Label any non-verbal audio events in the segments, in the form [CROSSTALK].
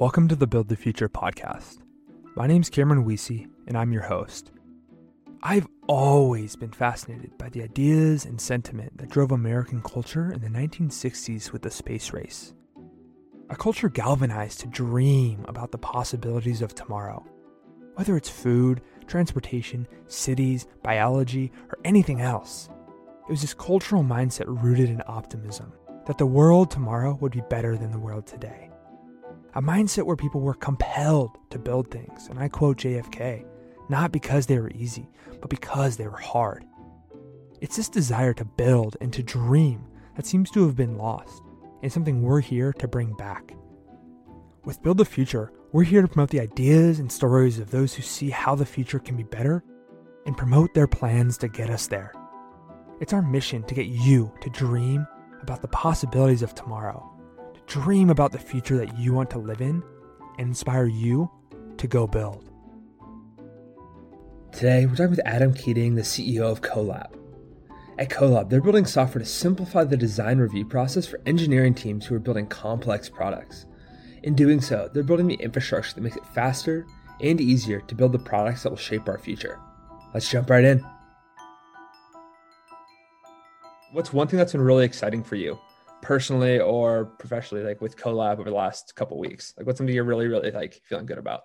Welcome to the Build the Future podcast. My name's Cameron Weesey, and I'm your host. I've always been fascinated by the ideas and sentiment that drove American culture in the 1960s with the space race. A culture galvanized to dream about the possibilities of tomorrow, whether it's food, transportation, cities, biology, or anything else. It was this cultural mindset rooted in optimism that the world tomorrow would be better than the world today. A mindset where people were compelled to build things, and I quote JFK, not because they were easy, but because they were hard. It's this desire to build and to dream that seems to have been lost, and something we're here to bring back. With Build the Future, we're here to promote the ideas and stories of those who see how the future can be better and promote their plans to get us there. It's our mission to get you to dream about the possibilities of tomorrow, to dream about the future that you want to live in, and inspire you to go build. Today, we're talking with Adam Keating, the CEO of Colab. At Colab, they're building software to simplify the design review process for engineering teams who are building complex products. In doing so, they're building the infrastructure that makes it faster and easier to build the products that will shape our future. Let's jump right in. What's one thing that's been really exciting for you, personally or professionally, like with Colab over the last couple weeks? Like, what's something you're really, really like feeling good about?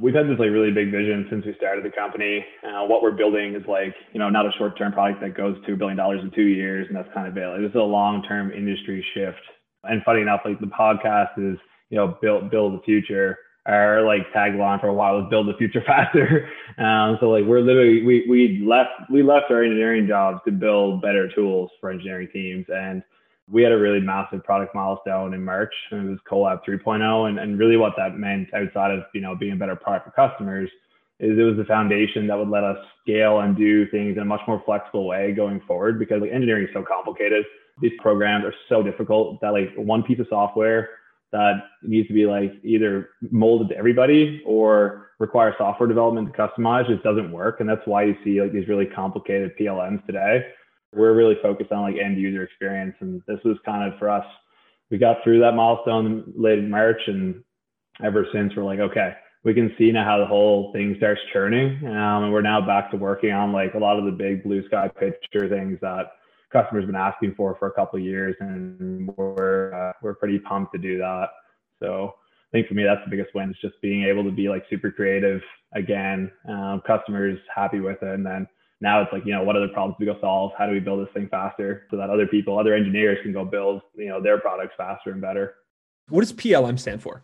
We've had this like really big vision since we started the company. Uh, what we're building is like, you know, not a short-term product that goes to a billion dollars in two years, and that's kind of it. This is a long-term industry shift. And funny enough, like the podcast is, you know, build build the future. Our like tagline for a while was build the future [LAUGHS] faster. Um, so like we're literally we we left we left our engineering jobs to build better tools for engineering teams and we had a really massive product milestone in March, and it was Colab 3.0. And, and really, what that meant outside of you know being a better product for customers is it was the foundation that would let us scale and do things in a much more flexible way going forward. Because like engineering is so complicated, these programs are so difficult that like one piece of software that needs to be like either molded to everybody or require software development to customize just doesn't work. And that's why you see like these really complicated PLMs today we're really focused on like end user experience. And this was kind of for us, we got through that milestone late in March. And ever since we're like, okay, we can see now how the whole thing starts churning. Um, and we're now back to working on like a lot of the big blue sky picture things that customers been asking for for a couple of years. And we're, uh, we're pretty pumped to do that. So I think for me, that's the biggest win is just being able to be like super creative again, um, customers happy with it. And then now it's like, you know, what other problems do we go solve? How do we build this thing faster so that other people, other engineers can go build, you know, their products faster and better. What does PLM stand for?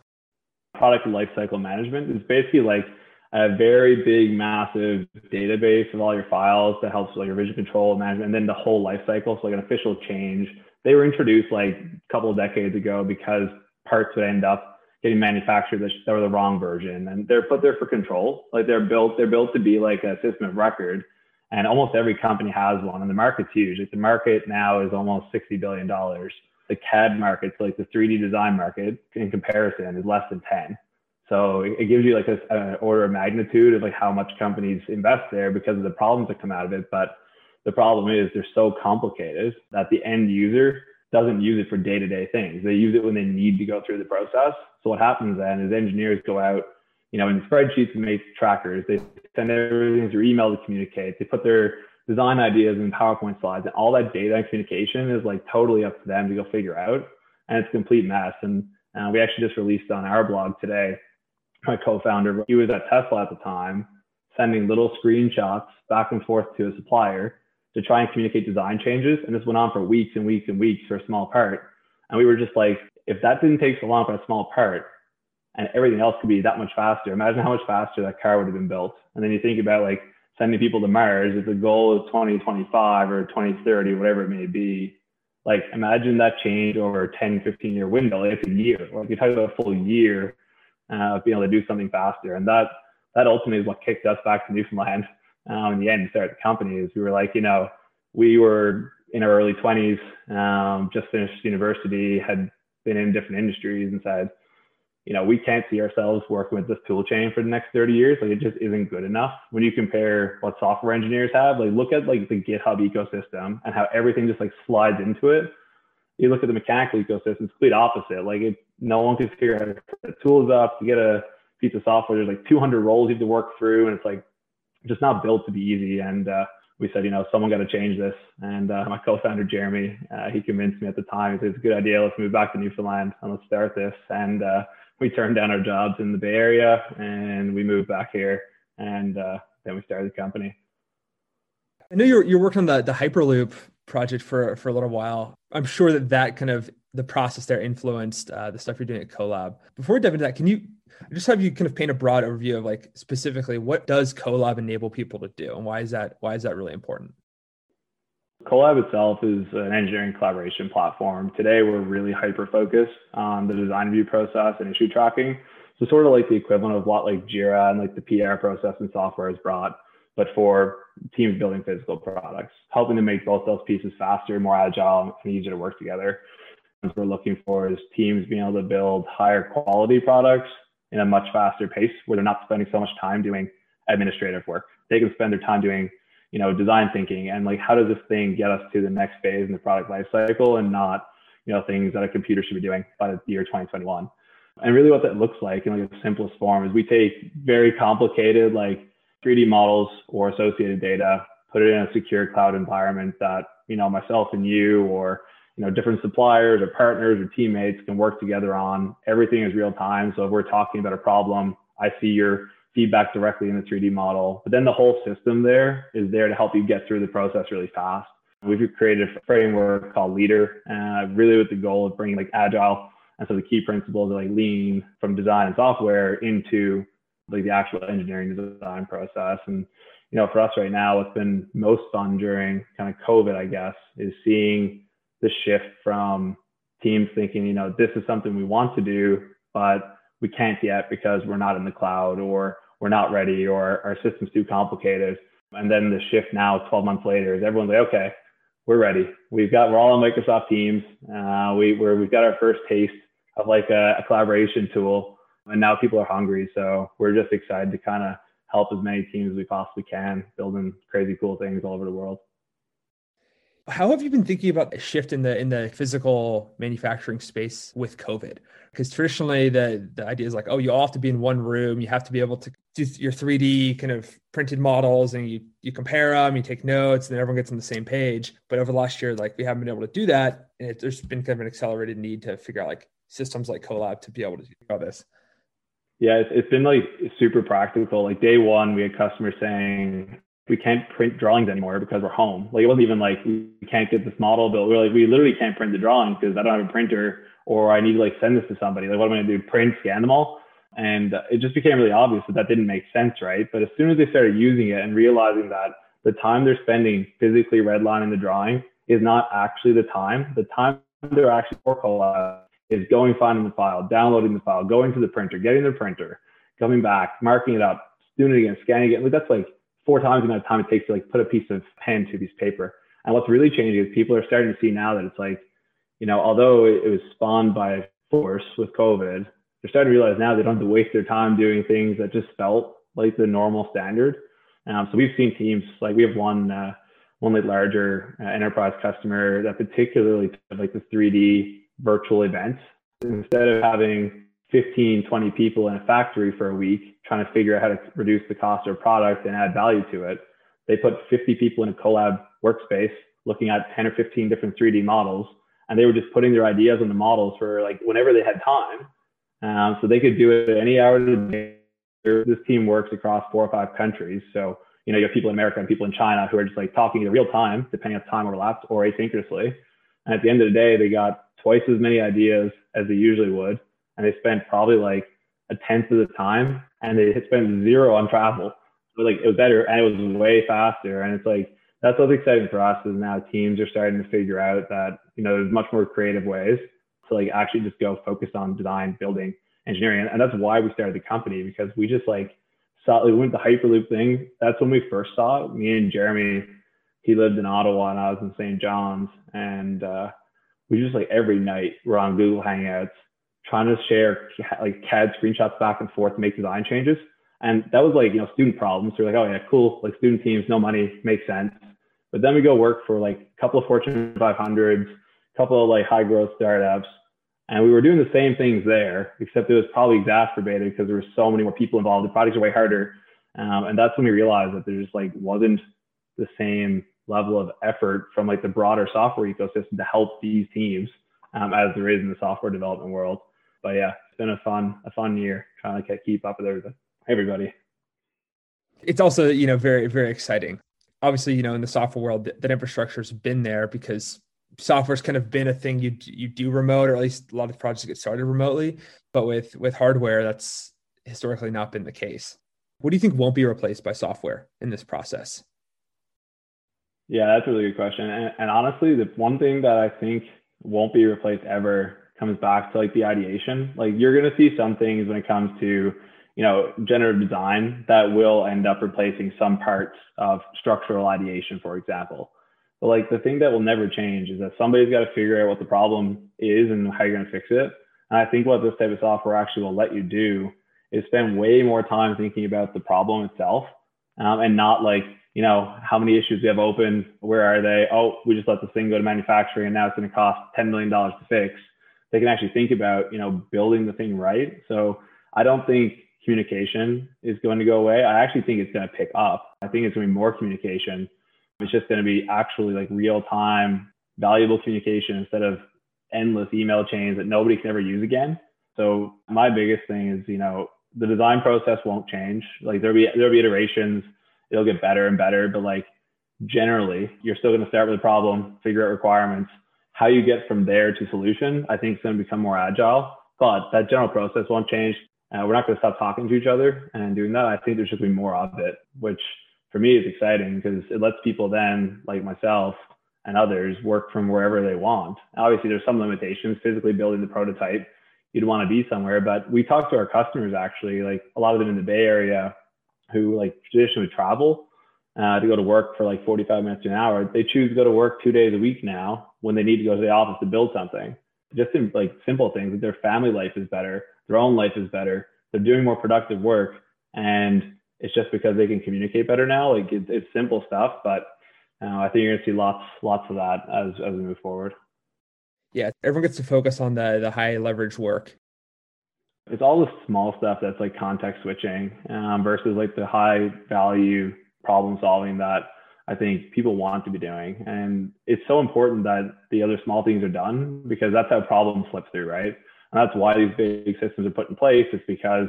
Product lifecycle management is basically like a very big, massive database of all your files that helps with like revision control management and then the whole lifecycle. So like an official change. They were introduced like a couple of decades ago because parts would end up getting manufactured that were the wrong version and they're put there for control. Like they're built, they're built to be like a system of record and almost every company has one and the market's huge. Like the market now is almost 60 billion dollars. The cad market so like the 3d design market in comparison is less than 10 so it gives you like an order of magnitude of like how much companies invest there because of the problems that come out of it. But the problem is they're so complicated that the end user doesn't use it for day-to-day things. They use it when they need to go through the process. So what happens then is engineers go out you know in spreadsheets and make trackers they send everything through email to communicate. They put their design ideas in PowerPoint slides, and all that data and communication is like totally up to them to go figure out. And it's a complete mess. And uh, we actually just released on our blog today. My co-founder, he was at Tesla at the time, sending little screenshots back and forth to a supplier to try and communicate design changes. And this went on for weeks and weeks and weeks for a small part. And we were just like, if that didn't take so long for a small part, and everything else could be that much faster. Imagine how much faster that car would have been built. And then you think about like sending people to Mars, if the goal is 2025 or 2030, whatever it may be, like imagine that change over a 10, 15 year window. It's a year. Like you're talking about a full year uh, of being able to do something faster. And that that ultimately is what kicked us back to Newfoundland. Um, in the end, started the company is we were like, you know, we were in our early 20s, um, just finished university, had been in different industries and said, you know, we can't see ourselves working with this tool chain for the next 30 years. Like it just isn't good enough. When you compare what software engineers have, like look at like the GitHub ecosystem and how everything just like slides into it. You look at the mechanical ecosystem, it's complete opposite. Like it no one can figure out how to set the tools up to get a piece of software. There's like 200 roles you have to work through, and it's like just not built to be easy. And uh, we said, you know, someone got to change this. And uh, my co-founder Jeremy, uh, he convinced me at the time. He said it's a good idea. Let's move back to Newfoundland and let's start this. And uh, we turned down our jobs in the Bay Area and we moved back here. And uh, then we started the company. I know you're you're working on the the Hyperloop project for for a little while. I'm sure that that kind of the process there influenced uh, the stuff you're doing at Colab. Before we dive into that, can you just have you kind of paint a broad overview of like specifically what does Colab enable people to do, and why is that why is that really important? Colab itself is an engineering collaboration platform. Today, we're really hyper focused on the design review process and issue tracking. So sort of like the equivalent of what like Jira and like the PR process and software has brought, but for teams building physical products, helping to make both those pieces faster, more agile, and easier to work together. What we're looking for is teams being able to build higher quality products in a much faster pace where they're not spending so much time doing administrative work. They can spend their time doing, you know, design thinking and like how does this thing get us to the next phase in the product lifecycle and not, you know, things that a computer should be doing by the year 2021. And really what that looks like in like the simplest form is we take very complicated like 3D models or associated data, put it in a secure cloud environment that, you know, myself and you or you know, different suppliers or partners or teammates can work together on. Everything is real time. So if we're talking about a problem, I see your feedback directly in the 3D model. But then the whole system there is there to help you get through the process really fast. We've created a framework called Leader, uh, really with the goal of bringing like agile and so the key principles like lean from design and software into like the actual engineering design process. And you know, for us right now, what's been most fun during kind of COVID, I guess, is seeing the shift from teams thinking, you know, this is something we want to do, but we can't yet because we're not in the cloud or we're not ready or our system's too complicated. And then the shift now, 12 months later, is everyone's like, okay, we're ready. We've got, we're all on Microsoft Teams. Uh, we, we're, we've got our first taste of like a, a collaboration tool. And now people are hungry. So we're just excited to kind of help as many teams as we possibly can, building crazy cool things all over the world. How have you been thinking about a shift in the in the physical manufacturing space with COVID? Because traditionally the the idea is like, oh, you all have to be in one room, you have to be able to do your 3D kind of printed models and you you compare them, you take notes, and everyone gets on the same page. But over the last year, like we haven't been able to do that, and it, there's been kind of an accelerated need to figure out like systems like Colab to be able to do all this. Yeah, it's been like super practical. Like day one, we had customers saying, we can't print drawings anymore because we're home. Like it wasn't even like we can't get this model built. We're like, we literally can't print the drawings because I don't have a printer or I need to like send this to somebody. Like what am I going to do? Print, scan them all? And it just became really obvious that that didn't make sense, right? But as soon as they started using it and realizing that the time they're spending physically redlining the drawing is not actually the time, the time they're actually Colab is going, finding the file, downloading the file, going to the printer, getting the printer, coming back, marking it up, doing it again, scanning it. Like that's like four times the amount of time it takes to like put a piece of pen to piece of paper. And what's really changing is people are starting to see now that it's like, you know, although it was spawned by force with COVID, they're starting to realize now they don't have to waste their time doing things that just felt like the normal standard. Um, so we've seen teams like we have one uh, one like larger uh, enterprise customer that particularly like the 3D virtual events instead of having 15, 20 people in a factory for a week trying to figure out how to reduce the cost of a product and add value to it. They put 50 people in a Colab workspace looking at 10 or 15 different 3D models, and they were just putting their ideas on the models for like whenever they had time. Um, so they could do it any hour of the day. This team works across four or five countries. So, you know, you have people in America and people in China who are just like talking in real time, depending on time overlaps or asynchronously. And at the end of the day, they got twice as many ideas as they usually would and they spent probably like a tenth of the time and they spent zero on travel. So like it was better and it was way faster. And it's like that's what's exciting for us is now teams are starting to figure out that, you know, there's much more creative ways to like actually just go focus on design, building, engineering. And that's why we started the company because we just like saw we went the Hyperloop thing. That's when we first saw it. Me and Jeremy, he lived in Ottawa and I was in St. John's and uh we just like every night we're on Google Hangouts trying to share like CAD screenshots back and forth, make design changes. And that was like, you know, student problems. So we're like, oh yeah, cool. Like student teams, no money, makes sense. But then we go work for like a couple of Fortune 500s, a couple of like high growth startups. And we were doing the same things there, except it was probably exacerbated because there were so many more people involved. The projects are way harder. Um, and that's when we realized that there just like wasn't the same level of effort from like the broader software ecosystem to help these teams um, as there is in the software development world. But yeah, it's been a fun, a fun year trying to keep up with everything, everybody. It's also, you know, very, very exciting. Obviously, you know, in the software world, that, that infrastructure has been there because software's kind of been a thing you you do remote, or at least a lot of projects get started remotely. But with with hardware, that's historically not been the case. What do you think won't be replaced by software in this process? Yeah, that's a really good question. And, and honestly, the one thing that I think won't be replaced ever comes back to like the ideation. Like you're going to see some things when it comes to, you know, generative design that will end up replacing some parts of structural ideation, for example. But like the thing that will never change is that somebody's got to figure out what the problem is and how you're going to fix it. And I think what this type of software actually will let you do is spend way more time thinking about the problem itself um, and not like you know, how many issues we have open, where are they? Oh, we just let this thing go to manufacturing and now it's going to cost $10 million to fix. They can actually think about, you know, building the thing right. So I don't think communication is going to go away. I actually think it's going to pick up. I think it's going to be more communication. It's just going to be actually like real time, valuable communication instead of endless email chains that nobody can ever use again. So my biggest thing is, you know, the design process won't change. Like there'll be there'll be iterations it'll get better and better. But like generally, you're still going to start with a problem, figure out requirements. How you get from there to solution, I think is going to become more agile. But that general process won't change. Uh, we're not going to stop talking to each other and doing that. I think there's just going to be more of it, which for me is exciting because it lets people then, like myself and others, work from wherever they want. Obviously, there's some limitations. Physically building the prototype, you'd want to be somewhere. But we talk to our customers actually, like a lot of them in the Bay Area who like traditionally travel uh, to go to work for like 45 minutes to an hour, they choose to go to work two days a week now when they need to go to the office to build something. Just in like simple things, like their family life is better, their own life is better, they're doing more productive work, and it's just because they can communicate better now. Like it, it's simple stuff, but uh, I think you're gonna see lots, lots of that as as we move forward. Yeah, everyone gets to focus on the the high leverage work it's all the small stuff that's like context switching um, versus like the high value problem solving that I think people want to be doing. And it's so important that the other small things are done because that's how problems slip through, right? And that's why these big systems are put in place. It's because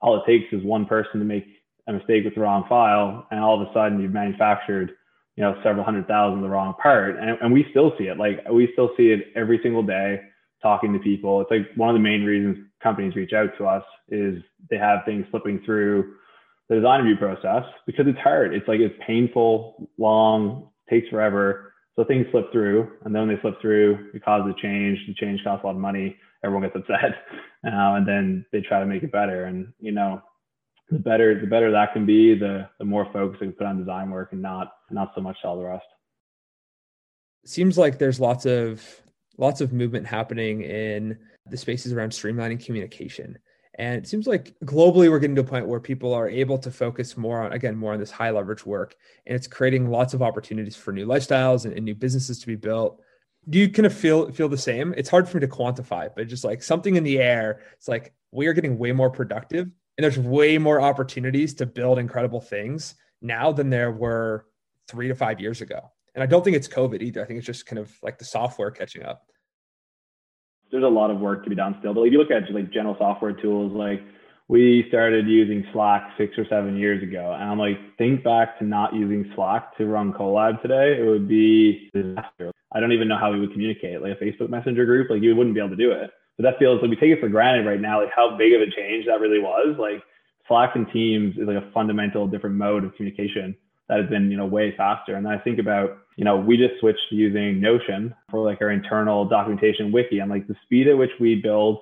all it takes is one person to make a mistake with the wrong file, and all of a sudden you've manufactured, you know, several hundred thousand the wrong part. And, and we still see it. Like we still see it every single day talking to people. It's like one of the main reasons companies reach out to us is they have things slipping through the design review process because it's hard. It's like it's painful, long, takes forever. So things slip through, and then when they slip through, it causes a change. The change costs a lot of money. Everyone gets upset, uh, [LAUGHS] and then they try to make it better. And you know, the better the better that can be, the the more focus they can put on design work and not not so much all the rest. Seems like there's lots of lots of movement happening in the spaces around streamlining communication. And it seems like globally, we're getting to a point where people are able to focus more on, again, more on this high leverage work. And it's creating lots of opportunities for new lifestyles and, and new businesses to be built. Do you kind of feel feel the same? It's hard for me to quantify, but just like something in the air, it's like we are getting way more productive and there's way more opportunities to build incredible things now than there were three to five years ago. And I don't think it's COVID either. I think it's just kind of like the software catching up there's a lot of work to be done still. But if you look at like general software tools, like we started using Slack six or seven years ago, and I'm like, think back to not using Slack to run Colab today, it would be disaster. I don't even know how we would communicate, like a Facebook Messenger group, like you wouldn't be able to do it. But that feels like we take it for granted right now, like how big of a change that really was. Like Slack and Teams is like a fundamental different mode of communication that has been, you know, way faster. And I think about, you know, we just switched to using Notion for like our internal documentation wiki. And like the speed at which we build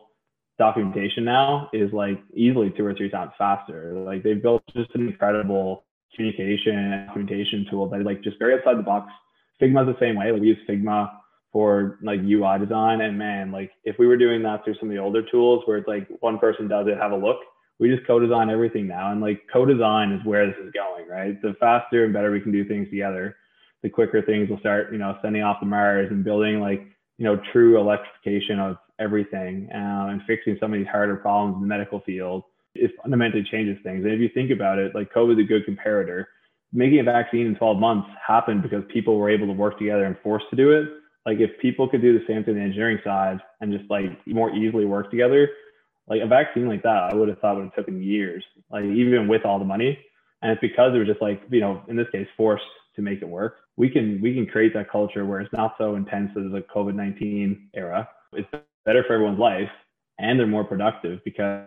documentation now is like easily two or three times faster. Like they've built just an incredible communication and documentation tool that like just very outside the box. Figma's the same way. Like we use Figma for like UI design. And man, like if we were doing that through some of the older tools where it's like one person does it, have a look, we just co-design everything now and like co-design is where this is going right the faster and better we can do things together the quicker things will start you know sending off the mars and building like you know true electrification of everything um, and fixing some of these harder problems in the medical field, it fundamentally changes things. And if you think about it, like COVID is a good comparator. Making a vaccine in 12 months happened because people were able to work together and forced to do it. Like if people could do the same thing on the engineering side and just like more easily work together, like a vaccine like that, I would have thought would have taken years, like even with all the money. And it's because it was just like, you know, in this case, forced to make it work. We can we can create that culture where it's not so intense as a COVID nineteen era. It's better for everyone's life, and they're more productive because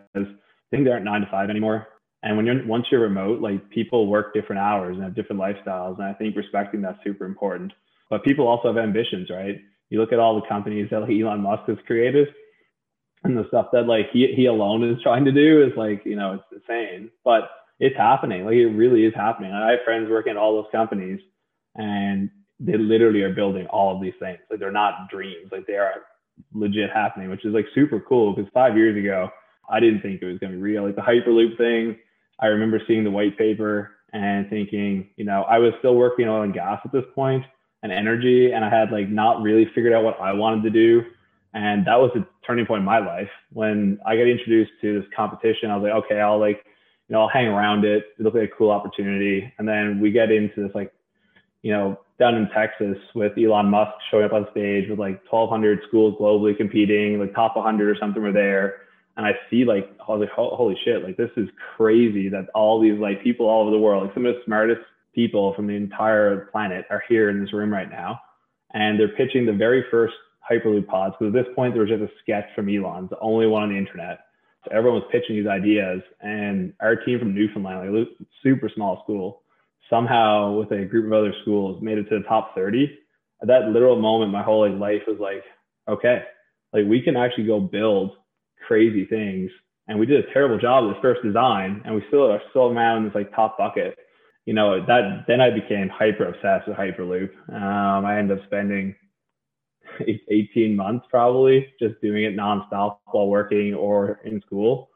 things aren't nine to five anymore. And when you're once you're remote, like people work different hours and have different lifestyles, and I think respecting that's super important. But people also have ambitions, right? You look at all the companies that like Elon Musk has created, and the stuff that like he he alone is trying to do is like you know it's insane. But it's happening. Like it really is happening. I have friends working at all those companies and they literally are building all of these things. Like they're not dreams. Like they are legit happening, which is like super cool because five years ago, I didn't think it was going to be real. Like the Hyperloop thing, I remember seeing the white paper and thinking, you know, I was still working oil and gas at this point and energy, and I had like not really figured out what I wanted to do. And that was a turning point in my life when I got introduced to this competition. I was like, okay, I'll like you know, I'll hang around it. It looks like a cool opportunity. And then we get into this like, you know, down in Texas with Elon Musk showing up on stage with like 1,200 schools globally competing, like top 100 or something were there. And I see like, I was like, holy shit, like this is crazy that all these like people all over the world, like some of the smartest people from the entire planet are here in this room right now. And they're pitching the very first Hyperloop pods. Because at this point, there was just a sketch from Elon, the only one on the internet so everyone was pitching these ideas, and our team from Newfoundland, like super small school, somehow with a group of other schools made it to the top 30. At that literal moment, my whole like, life was like, okay, like we can actually go build crazy things. And we did a terrible job this first design, and we still are still now in this like top bucket. You know, that then I became hyper obsessed with Hyperloop. Um, I ended up spending [LAUGHS] 18 months probably just doing it nonstop while working or in school.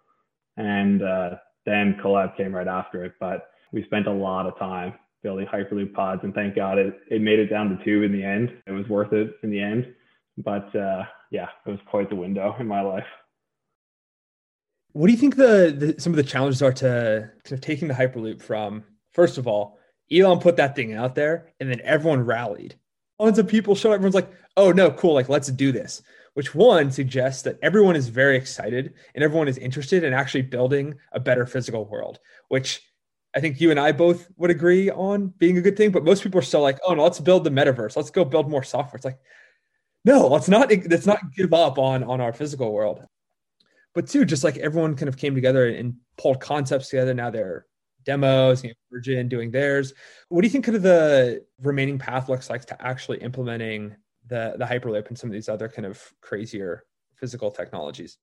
And uh, then Colab came right after it. But we spent a lot of time building Hyperloop pods, and thank God it, it made it down to two in the end. It was worth it in the end. But uh, yeah, it was quite the window in my life. What do you think the, the some of the challenges are to kind of taking the Hyperloop from? First of all, Elon put that thing out there, and then everyone rallied tons of people show up. Everyone's like, oh no, cool, like let's do this. Which one suggests that everyone is very excited and everyone is interested in actually building a better physical world, which I think you and I both would agree on being a good thing. But most people are still like, oh no, let's build the metaverse. Let's go build more software. It's like, no, let's not let's not give up on on our physical world. But two, just like everyone kind of came together and pulled concepts together. Now they're demos, you know, Virgin doing theirs. What do you think kind of the remaining path looks like to actually implementing the the Hyperloop and some of these other kind of crazier physical technologies?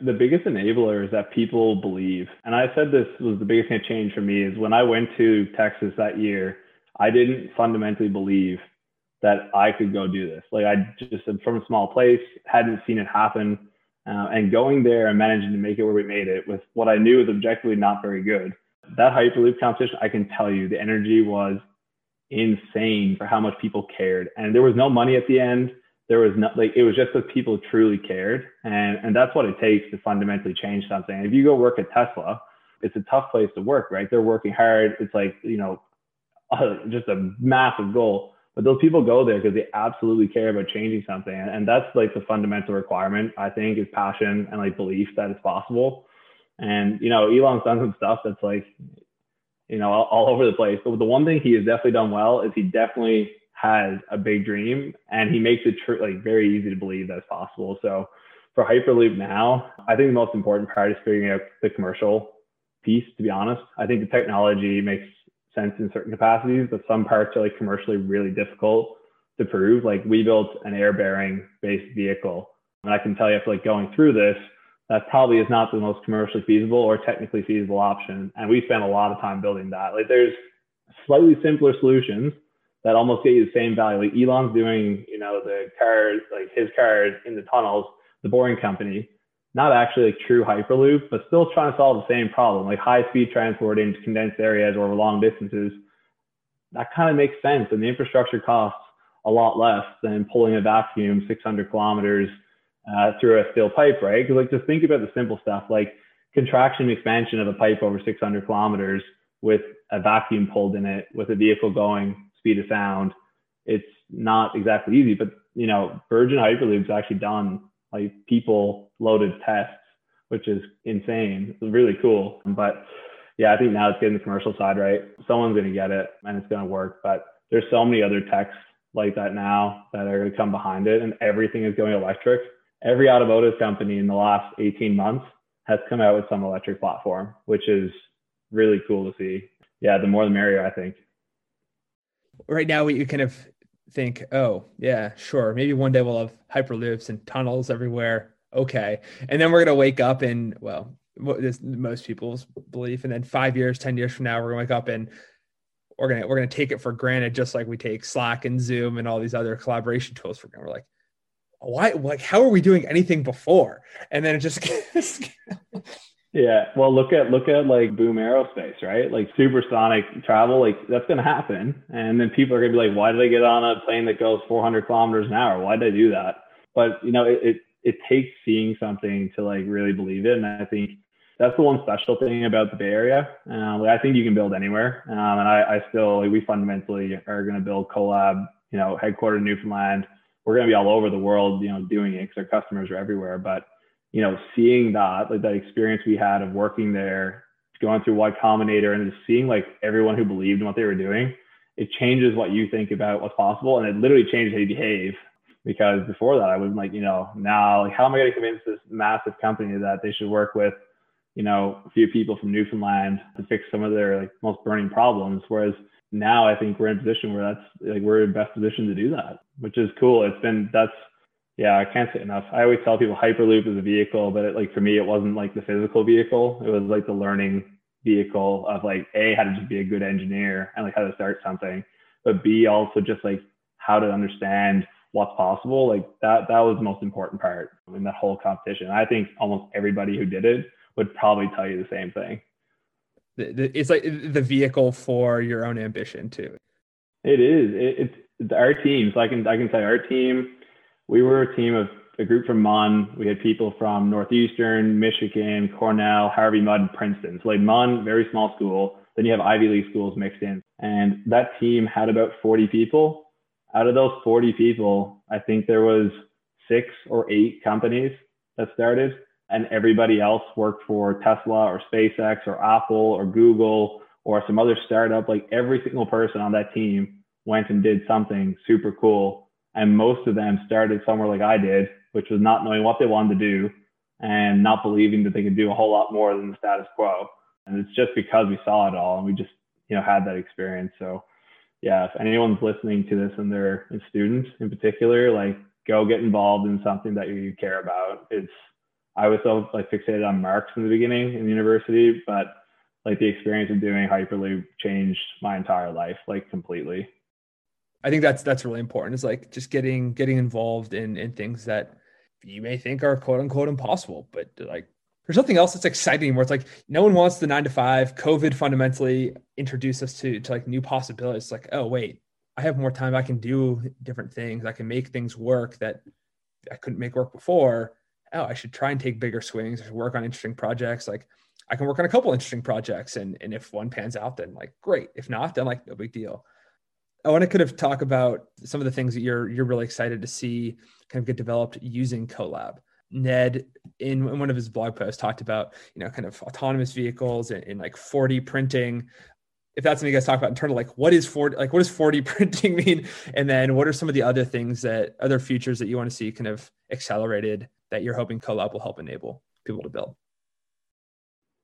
The biggest enabler is that people believe. And I said this was the biggest change for me is when I went to Texas that year, I didn't fundamentally believe that I could go do this. Like I just from a small place, hadn't seen it happen uh, and going there and managing to make it where we made it with what I knew was objectively not very good. That Hyperloop competition, I can tell you, the energy was insane for how much people cared. And there was no money at the end. There was not like it was just that people truly cared. And and that's what it takes to fundamentally change something. If you go work at Tesla, it's a tough place to work, right? They're working hard. It's like, you know, [LAUGHS] just a massive goal but those people go there because they absolutely care about changing something and, and that's like the fundamental requirement i think is passion and like belief that it's possible. And you know elon's done some stuff that's like you know all, all over the place but the one thing he has definitely done well is he definitely has a big dream and he makes it tr- like very easy to believe that's possible. So for hyperloop now i think the most important part is figuring out the commercial piece to be honest. I think the technology makes sense in certain capacities, but some parts are like commercially really difficult to prove. Like we built an air bearing based vehicle. And I can tell you, after like going through this, that probably is not the most commercially feasible or technically feasible option. And we spent a lot of time building that. Like there's slightly simpler solutions that almost get you the same value. Like Elon's doing, you know, the cars, like his cars in the tunnels, the boring company not actually like true Hyperloop, but still trying to solve the same problem, like high speed transport into condensed areas or long distances. That kind of makes sense. And the infrastructure costs a lot less than pulling a vacuum 600 kilometers uh, through a steel pipe, right? Because like just think about the simple stuff like contraction expansion of a pipe over 600 kilometers with a vacuum pulled in it with a vehicle going speed of sound. It's not exactly easy, but you know, Virgin Hyperloop's actually done like people loaded tests, which is insane. Really cool. But yeah, I think now it's getting the commercial side right. Someone's going to get it and it's going to work. But there's so many other techs like that now that are going to come behind it, and everything is going electric. Every automotive company in the last 18 months has come out with some electric platform, which is really cool to see. Yeah, the more the merrier, I think. Right now, we kind of think, oh, yeah, sure. Maybe one day we'll have hyperloops and tunnels everywhere. Okay. And then we're going to wake up and, well, this most people's belief. And then five years, 10 years from now, we're going to wake up and we're going to, we're going to take it for granted, just like we take Slack and Zoom and all these other collaboration tools for granted. We're like, why, like, how are we doing anything before? And then it just [LAUGHS] Yeah, well, look at look at like Boom Aerospace, right? Like supersonic travel, like that's gonna happen, and then people are gonna be like, "Why did I get on a plane that goes 400 kilometers an hour? Why did I do that?" But you know, it, it it takes seeing something to like really believe it, and I think that's the one special thing about the Bay Area. Um, I think you can build anywhere, um, and I, I still like, we fundamentally are going to build Colab, you know, headquartered in Newfoundland. We're going to be all over the world, you know, doing it because our customers are everywhere. But you know, seeing that, like that experience we had of working there, going through Y Combinator and just seeing like everyone who believed in what they were doing, it changes what you think about what's possible. And it literally changes how you behave. Because before that, I was like, you know, now, like, how am I going to convince this massive company that they should work with, you know, a few people from Newfoundland to fix some of their like most burning problems? Whereas now I think we're in a position where that's like we're in best position to do that, which is cool. It's been that's yeah, I can't say enough. I always tell people Hyperloop is a vehicle, but it, like for me, it wasn't like the physical vehicle. It was like the learning vehicle of like a how to just be a good engineer and like how to start something, but b also just like how to understand what's possible. Like that that was the most important part in that whole competition. I think almost everybody who did it would probably tell you the same thing. It's like the vehicle for your own ambition too. It is. It, it's our team. So I can I can say our team we were a team of a group from MUN. We had people from Northeastern, Michigan, Cornell, Harvey Mudd, and Princeton. So like MUN, very small school. Then you have Ivy League schools mixed in. And that team had about 40 people. Out of those 40 people, I think there was six or eight companies that started and everybody else worked for Tesla or SpaceX or Apple or Google or some other startup. Like every single person on that team went and did something super cool and most of them started somewhere like I did, which was not knowing what they wanted to do and not believing that they could do a whole lot more than the status quo. And it's just because we saw it all and we just, you know, had that experience. So yeah, if anyone's listening to this and they're a student in particular, like go get involved in something that you care about. It's I was so like fixated on marks in the beginning in university, but like the experience of doing Hyperloop changed my entire life, like completely. I think that's that's really important. It's like just getting getting involved in in things that you may think are quote unquote impossible, but like there's nothing else that's exciting where it's like no one wants the nine to five. COVID fundamentally introduced us to to like new possibilities. It's like, oh wait, I have more time. I can do different things. I can make things work that I couldn't make work before. Oh, I should try and take bigger swings. I should work on interesting projects. Like I can work on a couple interesting projects, and and if one pans out, then like great. If not, then like no big deal. I want to kind of talk about some of the things that you're you're really excited to see kind of get developed using Colab. Ned, in, one of his blog posts, talked about you know kind of autonomous vehicles and, and like 4D printing. If that's something you guys talk about in of like what is 4 like what does 4D [LAUGHS] printing mean, and then what are some of the other things that other features that you want to see kind of accelerated that you're hoping Colab will help enable people to build.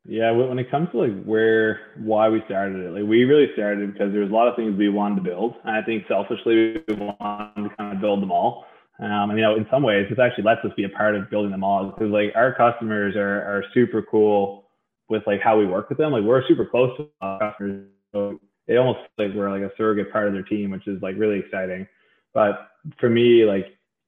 Yeah, when it comes to like where why we started it, like we really started because there's a lot of things we wanted to build, and I think selfishly we wanted to kind of build them all. Um, and you know, in some ways, this actually lets us be a part of building them all because like our customers are are super cool with like how we work with them. Like we're super close to our customers, so it almost like we're like a surrogate part of their team, which is like really exciting. But for me, like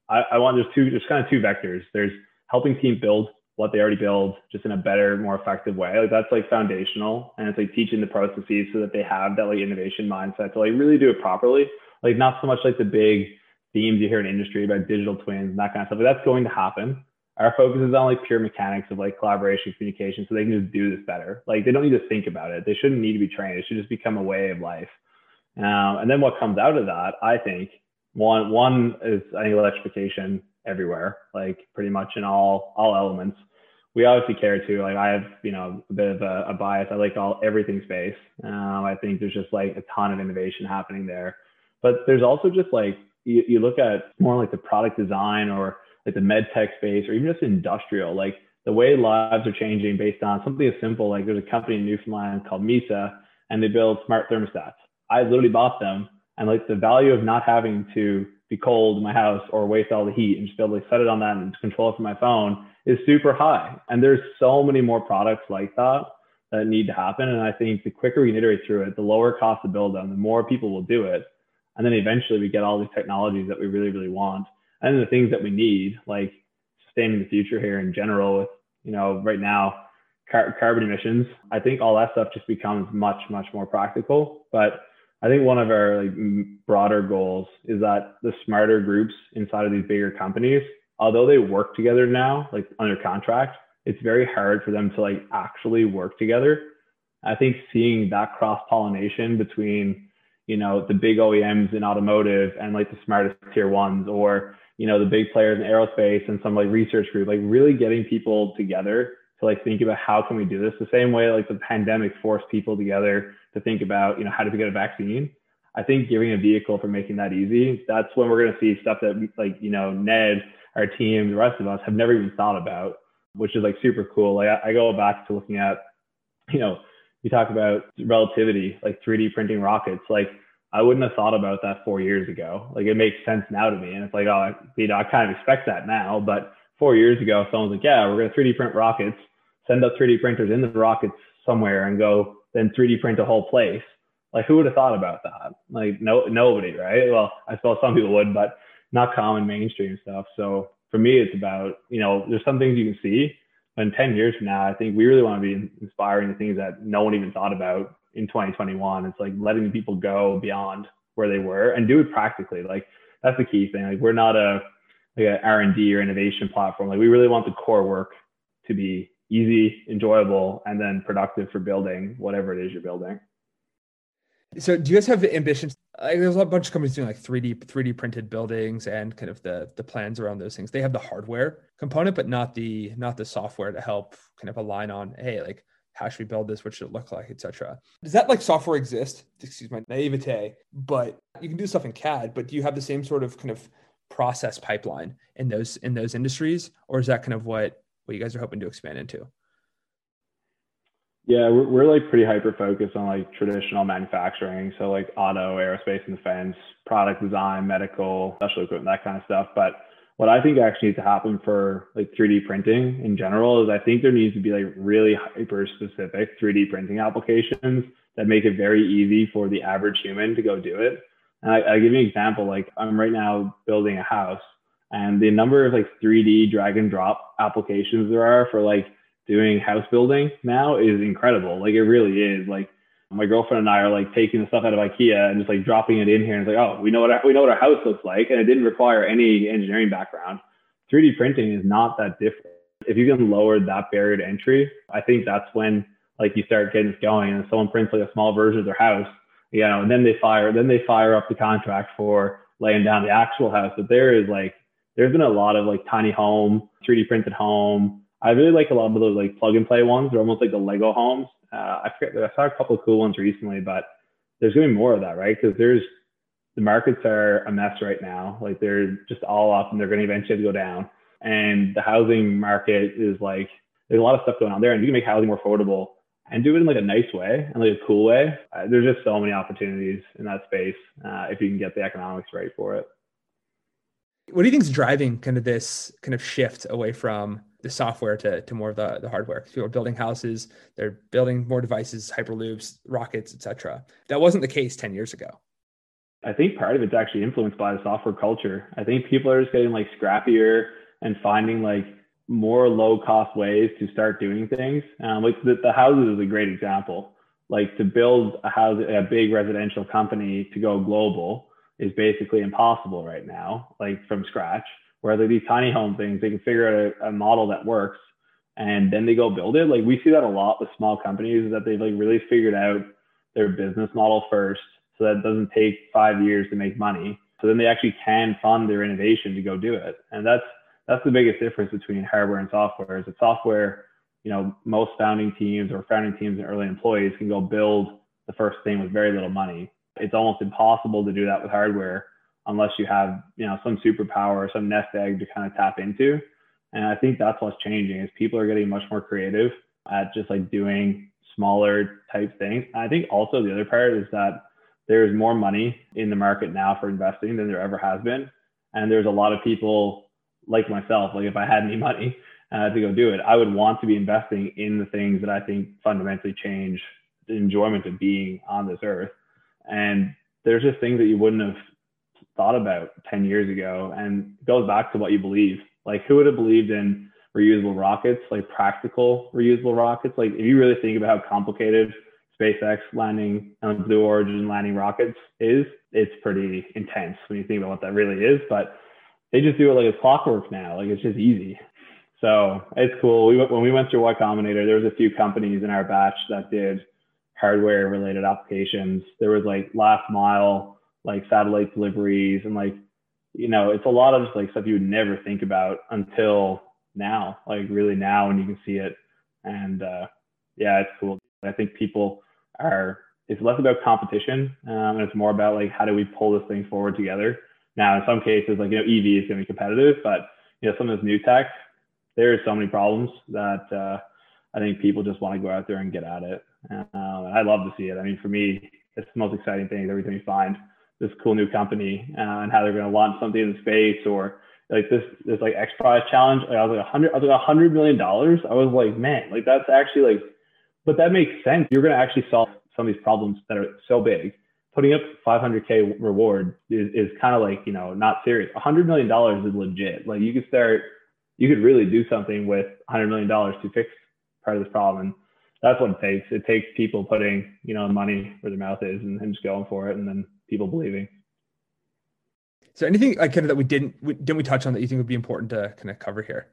I, I want there's two there's kind of two vectors. There's helping team build what they already build just in a better, more effective way. Like that's like foundational. And it's like teaching the processes so that they have that like innovation mindset to like really do it properly. Like not so much like the big themes you hear in industry about digital twins and that kind of stuff. But that's going to happen. Our focus is on like pure mechanics of like collaboration, communication, so they can just do this better. Like they don't need to think about it. They shouldn't need to be trained. It should just become a way of life. Um, and then what comes out of that, I think, one one is I think electrification everywhere, like pretty much in all all elements. We obviously care too. Like I have, you know, a bit of a, a bias. I like all everything space. Um, I think there's just like a ton of innovation happening there. But there's also just like you, you look at more like the product design or like the med tech space or even just industrial, like the way lives are changing based on something as simple like there's a company in Newfoundland called Mysa and they build smart thermostats. I literally bought them and like the value of not having to be cold in my house or waste all the heat and just be able to set it on that and control it from my phone is super high. And there's so many more products like that that need to happen. And I think the quicker we iterate through it, the lower cost to build them, the more people will do it. And then eventually we get all these technologies that we really, really want. And the things that we need, like sustaining the future here in general with, you know, right now, car- carbon emissions, I think all that stuff just becomes much, much more practical. But I think one of our like broader goals is that the smarter groups inside of these bigger companies, although they work together now, like under contract, it's very hard for them to like actually work together. I think seeing that cross pollination between, you know, the big OEMs in automotive and like the smartest tier ones, or you know, the big players in aerospace and some like research group, like really getting people together to like think about how can we do this. The same way like the pandemic forced people together to think about you know how do we get a vaccine. I think giving a vehicle for making that easy that's when we're going to see stuff that we like you know ned our team the rest of us have never even thought about which is like super cool. Like i, I go back to looking at you know you talk about relativity like 3d printing rockets like I wouldn't have thought about that four years ago. Like it makes sense now to me. And it's like, oh, you know, I kind of expect that now. But four years ago, someone's like, yeah, we're going to 3D print rockets, send up 3D printers in the rockets somewhere and go then 3D print a whole place. Like who would have thought about that? Like no, nobody, right? Well, I suppose some people would, but not common mainstream stuff. So for me, it's about, you know, there's some things you can see, in 10 years from now, I think we really want to be inspiring the things that no one even thought about in 2021. It's like letting people go beyond where they were and do it practically. Like that's the key thing. Like we're not a, like an R&D or innovation platform. Like we really want the core work to be easy, enjoyable, and then productive for building whatever it is you're building. So do you guys have the ambitions? Like there's a bunch of companies doing like 3D 3D printed buildings and kind of the the plans around those things. They have the hardware component, but not the not the software to help kind of align on, hey, like how should we build this? What should it look like, etc. Does that like software exist? Excuse my naivete, but you can do stuff in CAD, but do you have the same sort of kind of process pipeline in those in those industries, or is that kind of what what you guys are hoping to expand into? Yeah, we're, we're like pretty hyper focused on like traditional manufacturing, so like auto, aerospace and defense, product design, medical, special equipment, that kind of stuff. But what I think actually needs to happen for like 3D printing in general is I think there needs to be like really hyper specific 3D printing applications that make it very easy for the average human to go do it. And I, I give you an example. Like I'm right now building a house, and the number of like 3D drag and drop applications there are for like doing house building now is incredible. Like it really is. Like my girlfriend and I are like taking the stuff out of IKEA and just like dropping it in here, and it's like, oh, we know what our, we know what our house looks like, and it didn't require any engineering background. 3D printing is not that different. If you can lower that barrier to entry, I think that's when like you start getting this going, and if someone prints like a small version of their house you know, and then they fire, then they fire up the contract for laying down the actual house. But there is like, there's been a lot of like tiny home, 3D printed home. I really like a lot of those like plug and play ones. They're almost like the Lego homes. Uh, I forget, I saw a couple of cool ones recently, but there's going to be more of that, right? Because there's the markets are a mess right now. Like they're just all up and they're going to eventually go down. And the housing market is like, there's a lot of stuff going on there. And you can make housing more affordable and do it in like a nice way and like a cool way. Uh, there's just so many opportunities in that space uh, if you can get the economics right for it. What do you think is driving kind of this kind of shift away from the software to, to more of the, the hardware? People are building houses, they're building more devices, hyperloops, rockets, etc. That wasn't the case 10 years ago. I think part of it's actually influenced by the software culture. I think people are just getting like scrappier and finding like more low cost ways to start doing things. Um, like the, the houses is a great example. Like to build a house, a big residential company to go global, is basically impossible right now, like from scratch. Like these tiny home things, they can figure out a, a model that works and then they go build it. Like we see that a lot with small companies is that they've like really figured out their business model first so that it doesn't take five years to make money. So then they actually can fund their innovation to go do it. And that's that's the biggest difference between hardware and software is that software, you know, most founding teams or founding teams and early employees can go build the first thing with very little money. It's almost impossible to do that with hardware unless you have, you know, some superpower or some nest egg to kind of tap into. And I think that's what's changing is people are getting much more creative at just like doing smaller type things. And I think also the other part is that there's more money in the market now for investing than there ever has been. And there's a lot of people like myself, like if I had any money uh, to go do it, I would want to be investing in the things that I think fundamentally change the enjoyment of being on this earth. And there's just things that you wouldn't have thought about 10 years ago. And goes back to what you believe. Like, who would have believed in reusable rockets, like practical reusable rockets? Like, if you really think about how complicated SpaceX landing on Blue Origin landing rockets is, it's pretty intense when you think about what that really is. But they just do it like it's clockwork now. Like, it's just easy. So it's cool. We, when we went through Y Combinator, there was a few companies in our batch that did hardware related applications. There was like last mile, like satellite deliveries and like you know, it's a lot of just like stuff you would never think about until now, like really now when you can see it. And uh, yeah, it's cool. I think people are, it's less about competition um, and it's more about like, how do we pull this thing forward together? Now, in some cases, like, you know, EV is going to be competitive, but, you know, some of this new tech, there's so many problems that uh, I think people just want to go out there and get at it. Um, and I love to see it. I mean, for me, it's the most exciting thing every time you find this cool new company uh, and how they're going to launch something in space or like this this like X Prize challenge. Like I was like a hundred, I was like a hundred million dollars. I was like, man, like that's actually like, but that makes sense. You're going to actually solve some of these problems that are so big. Putting up 500k reward is, is kind of like you know not serious. 100 million dollars is legit. Like you could start, you could really do something with 100 million dollars to fix part of this problem. And that's what it takes. It takes people putting you know money where their mouth is and, and just going for it, and then people believing. So anything like kind of that we didn't we, didn't we touch on that you think would be important to kind of cover here?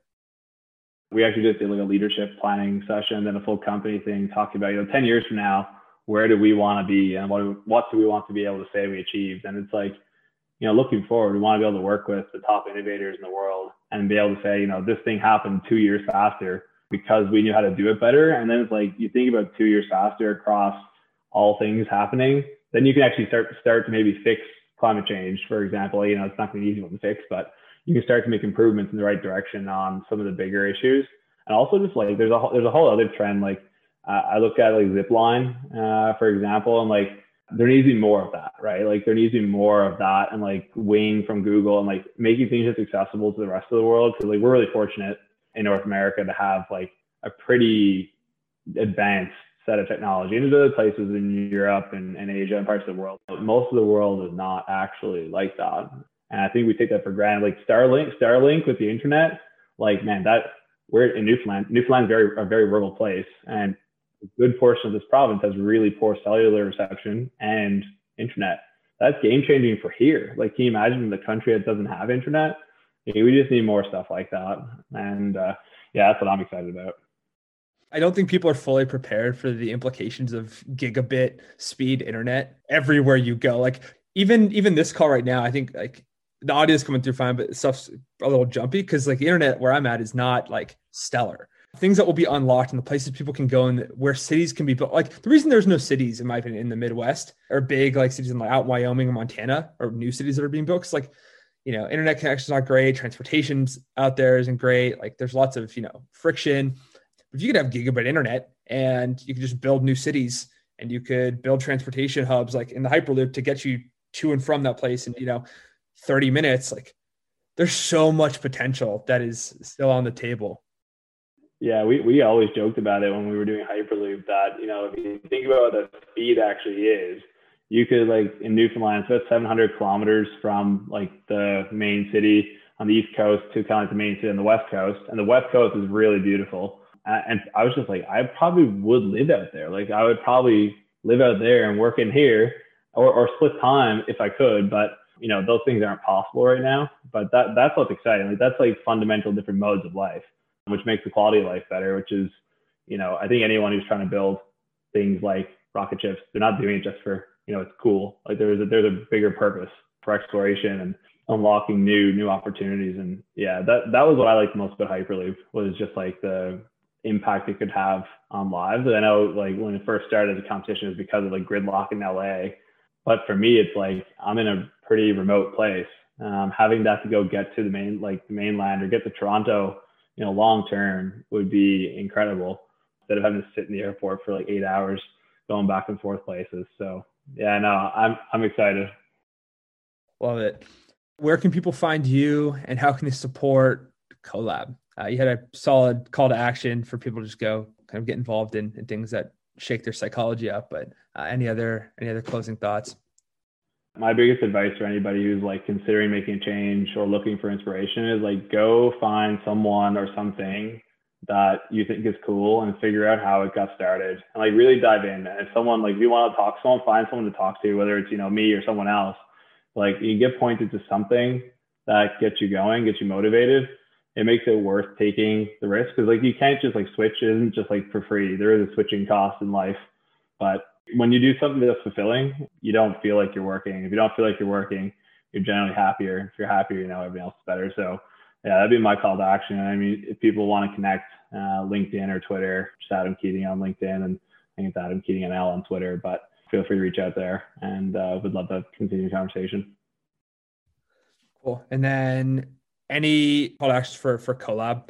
We actually just did like a leadership planning session, then a full company thing, talking about you know ten years from now, where do we want to be, and what what do we want to be able to say we achieved? And it's like, you know, looking forward, we want to be able to work with the top innovators in the world and be able to say, you know, this thing happened two years faster because we knew how to do it better. And then it's like you think about two years faster across all things happening then you can actually start start to maybe fix climate change, for example. You know, it's not going to be easy one to fix, but you can start to make improvements in the right direction on some of the bigger issues. And also just like there's a there's a whole other trend. Like uh, I look at like Zipline, uh, for example, and like there needs to be more of that, right? Like there needs to be more of that, and like Wing from Google, and like making things just accessible to the rest of the world. Because like we're really fortunate in North America to have like a pretty advanced set of technology. And there's other places in Europe and, and Asia and parts of the world. But most of the world is not actually like that. And I think we take that for granted. Like Starlink, Starlink with the internet, like man, that we're in Newfoundland. Newfoundland's very a very rural place, and a good portion of this province has really poor cellular reception and internet. That's game changing for here. Like, can you imagine the country that doesn't have internet? We just need more stuff like that. And uh, yeah, that's what I'm excited about. I don't think people are fully prepared for the implications of gigabit speed internet everywhere you go. Like even even this call right now, I think like the audio is coming through fine, but stuff's a little jumpy because like the internet where I'm at is not like stellar. Things that will be unlocked and the places people can go and where cities can be built. Like the reason there's no cities, in my opinion, in the Midwest or big like cities in like out Wyoming and Montana or new cities that are being built. Like, you know, internet connection's not great, transportation's out there isn't great. Like there's lots of, you know, friction if you could have gigabit internet and you could just build new cities and you could build transportation hubs like in the hyperloop to get you to and from that place in you know 30 minutes like there's so much potential that is still on the table. Yeah we, we always joked about it when we were doing hyperloop that you know if you think about what the speed actually is you could like in newfoundland it's about 700 kilometers from like the main city on the east coast to kind of like the main city on the west coast. And the west coast is really beautiful and I was just like, I probably would live out there. Like I would probably live out there and work in here or, or split time if I could. But you know, those things aren't possible right now. But that that's what's exciting. Like that's like fundamental different modes of life, which makes the quality of life better. Which is, you know, I think anyone who's trying to build things like rocket ships, they're not doing it just for you know it's cool. Like there's a there's a bigger purpose for exploration and unlocking new new opportunities. And yeah, that that was what I liked most about Hyperloop was just like the impact it could have on lives. And I know like when it first started the competition, it was because of like gridlock in LA. But for me, it's like I'm in a pretty remote place. Um, having that to go get to the main like the mainland or get to Toronto, you know, long term would be incredible instead of having to sit in the airport for like eight hours going back and forth places. So yeah, no, I'm I'm excited. Love it. Where can people find you and how can they support CoLab? Uh, you had a solid call to action for people to just go kind of get involved in, in things that shake their psychology up. But uh, any other any other closing thoughts? My biggest advice for anybody who's like considering making a change or looking for inspiration is like go find someone or something that you think is cool and figure out how it got started and like really dive in. And if someone like if you want to talk to someone, find someone to talk to, whether it's you know me or someone else. Like you get pointed to something that gets you going, gets you motivated. It makes it worth taking the risk because like you can't just like switch. It isn't just like for free. There is a switching cost in life, but when you do something that's fulfilling, you don't feel like you're working. If you don't feel like you're working, you're generally happier. If you're happier, you know everything else is better. So yeah, that'd be my call to action. I mean, if people want to connect, uh, LinkedIn or Twitter, just Adam Keating on LinkedIn, and I think it's Adam Keating and L on Twitter. But feel free to reach out there, and uh, would love to continue the conversation. Cool. And then any actions for for CoLab?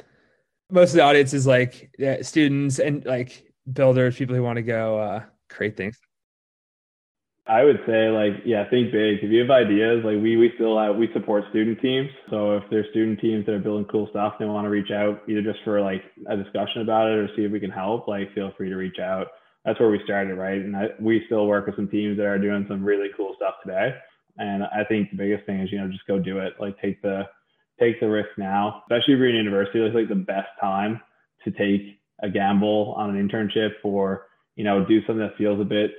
Most of the audience is like yeah, students and like builders, people who want to go uh, create things. I would say like yeah, think big. If you have ideas, like we we still have, we support student teams. So if there's student teams that are building cool stuff, they want to reach out either just for like a discussion about it or see if we can help. Like feel free to reach out. That's where we started, right? And I, we still work with some teams that are doing some really cool stuff today. And I think the biggest thing is you know just go do it. Like take the take the risk now, especially if you're in university. It's like the best time to take a gamble on an internship or you know do something that feels a bit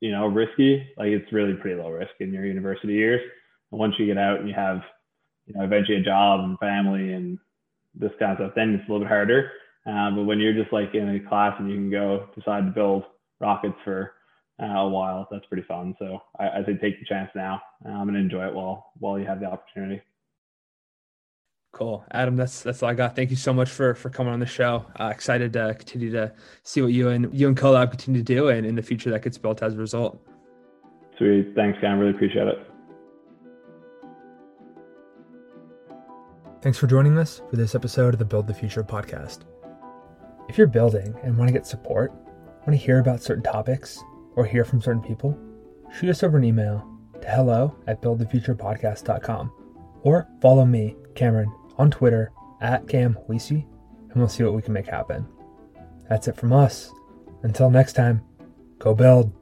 you know, risky. Like it's really pretty low risk in your university years. And once you get out and you have, you know, eventually a job and family and this kind of stuff, then it's a little bit harder. Uh, but when you're just like in a class and you can go decide to build rockets for uh, a while, that's pretty fun. So I, I say take the chance now um, and enjoy it while while you have the opportunity. Cool, Adam. That's that's all I got. Thank you so much for for coming on the show. Uh, excited to continue to see what you and you and CoLab continue to do, and in the future that gets built as a result. Sweet. Thanks, Cam. Really appreciate it. Thanks for joining us for this episode of the Build the Future podcast. If you're building and want to get support, want to hear about certain topics, or hear from certain people, shoot us over an email to hello at buildthefuturepodcast.com or follow me, Cameron, on Twitter at Cam and we'll see what we can make happen. That's it from us. Until next time, go build.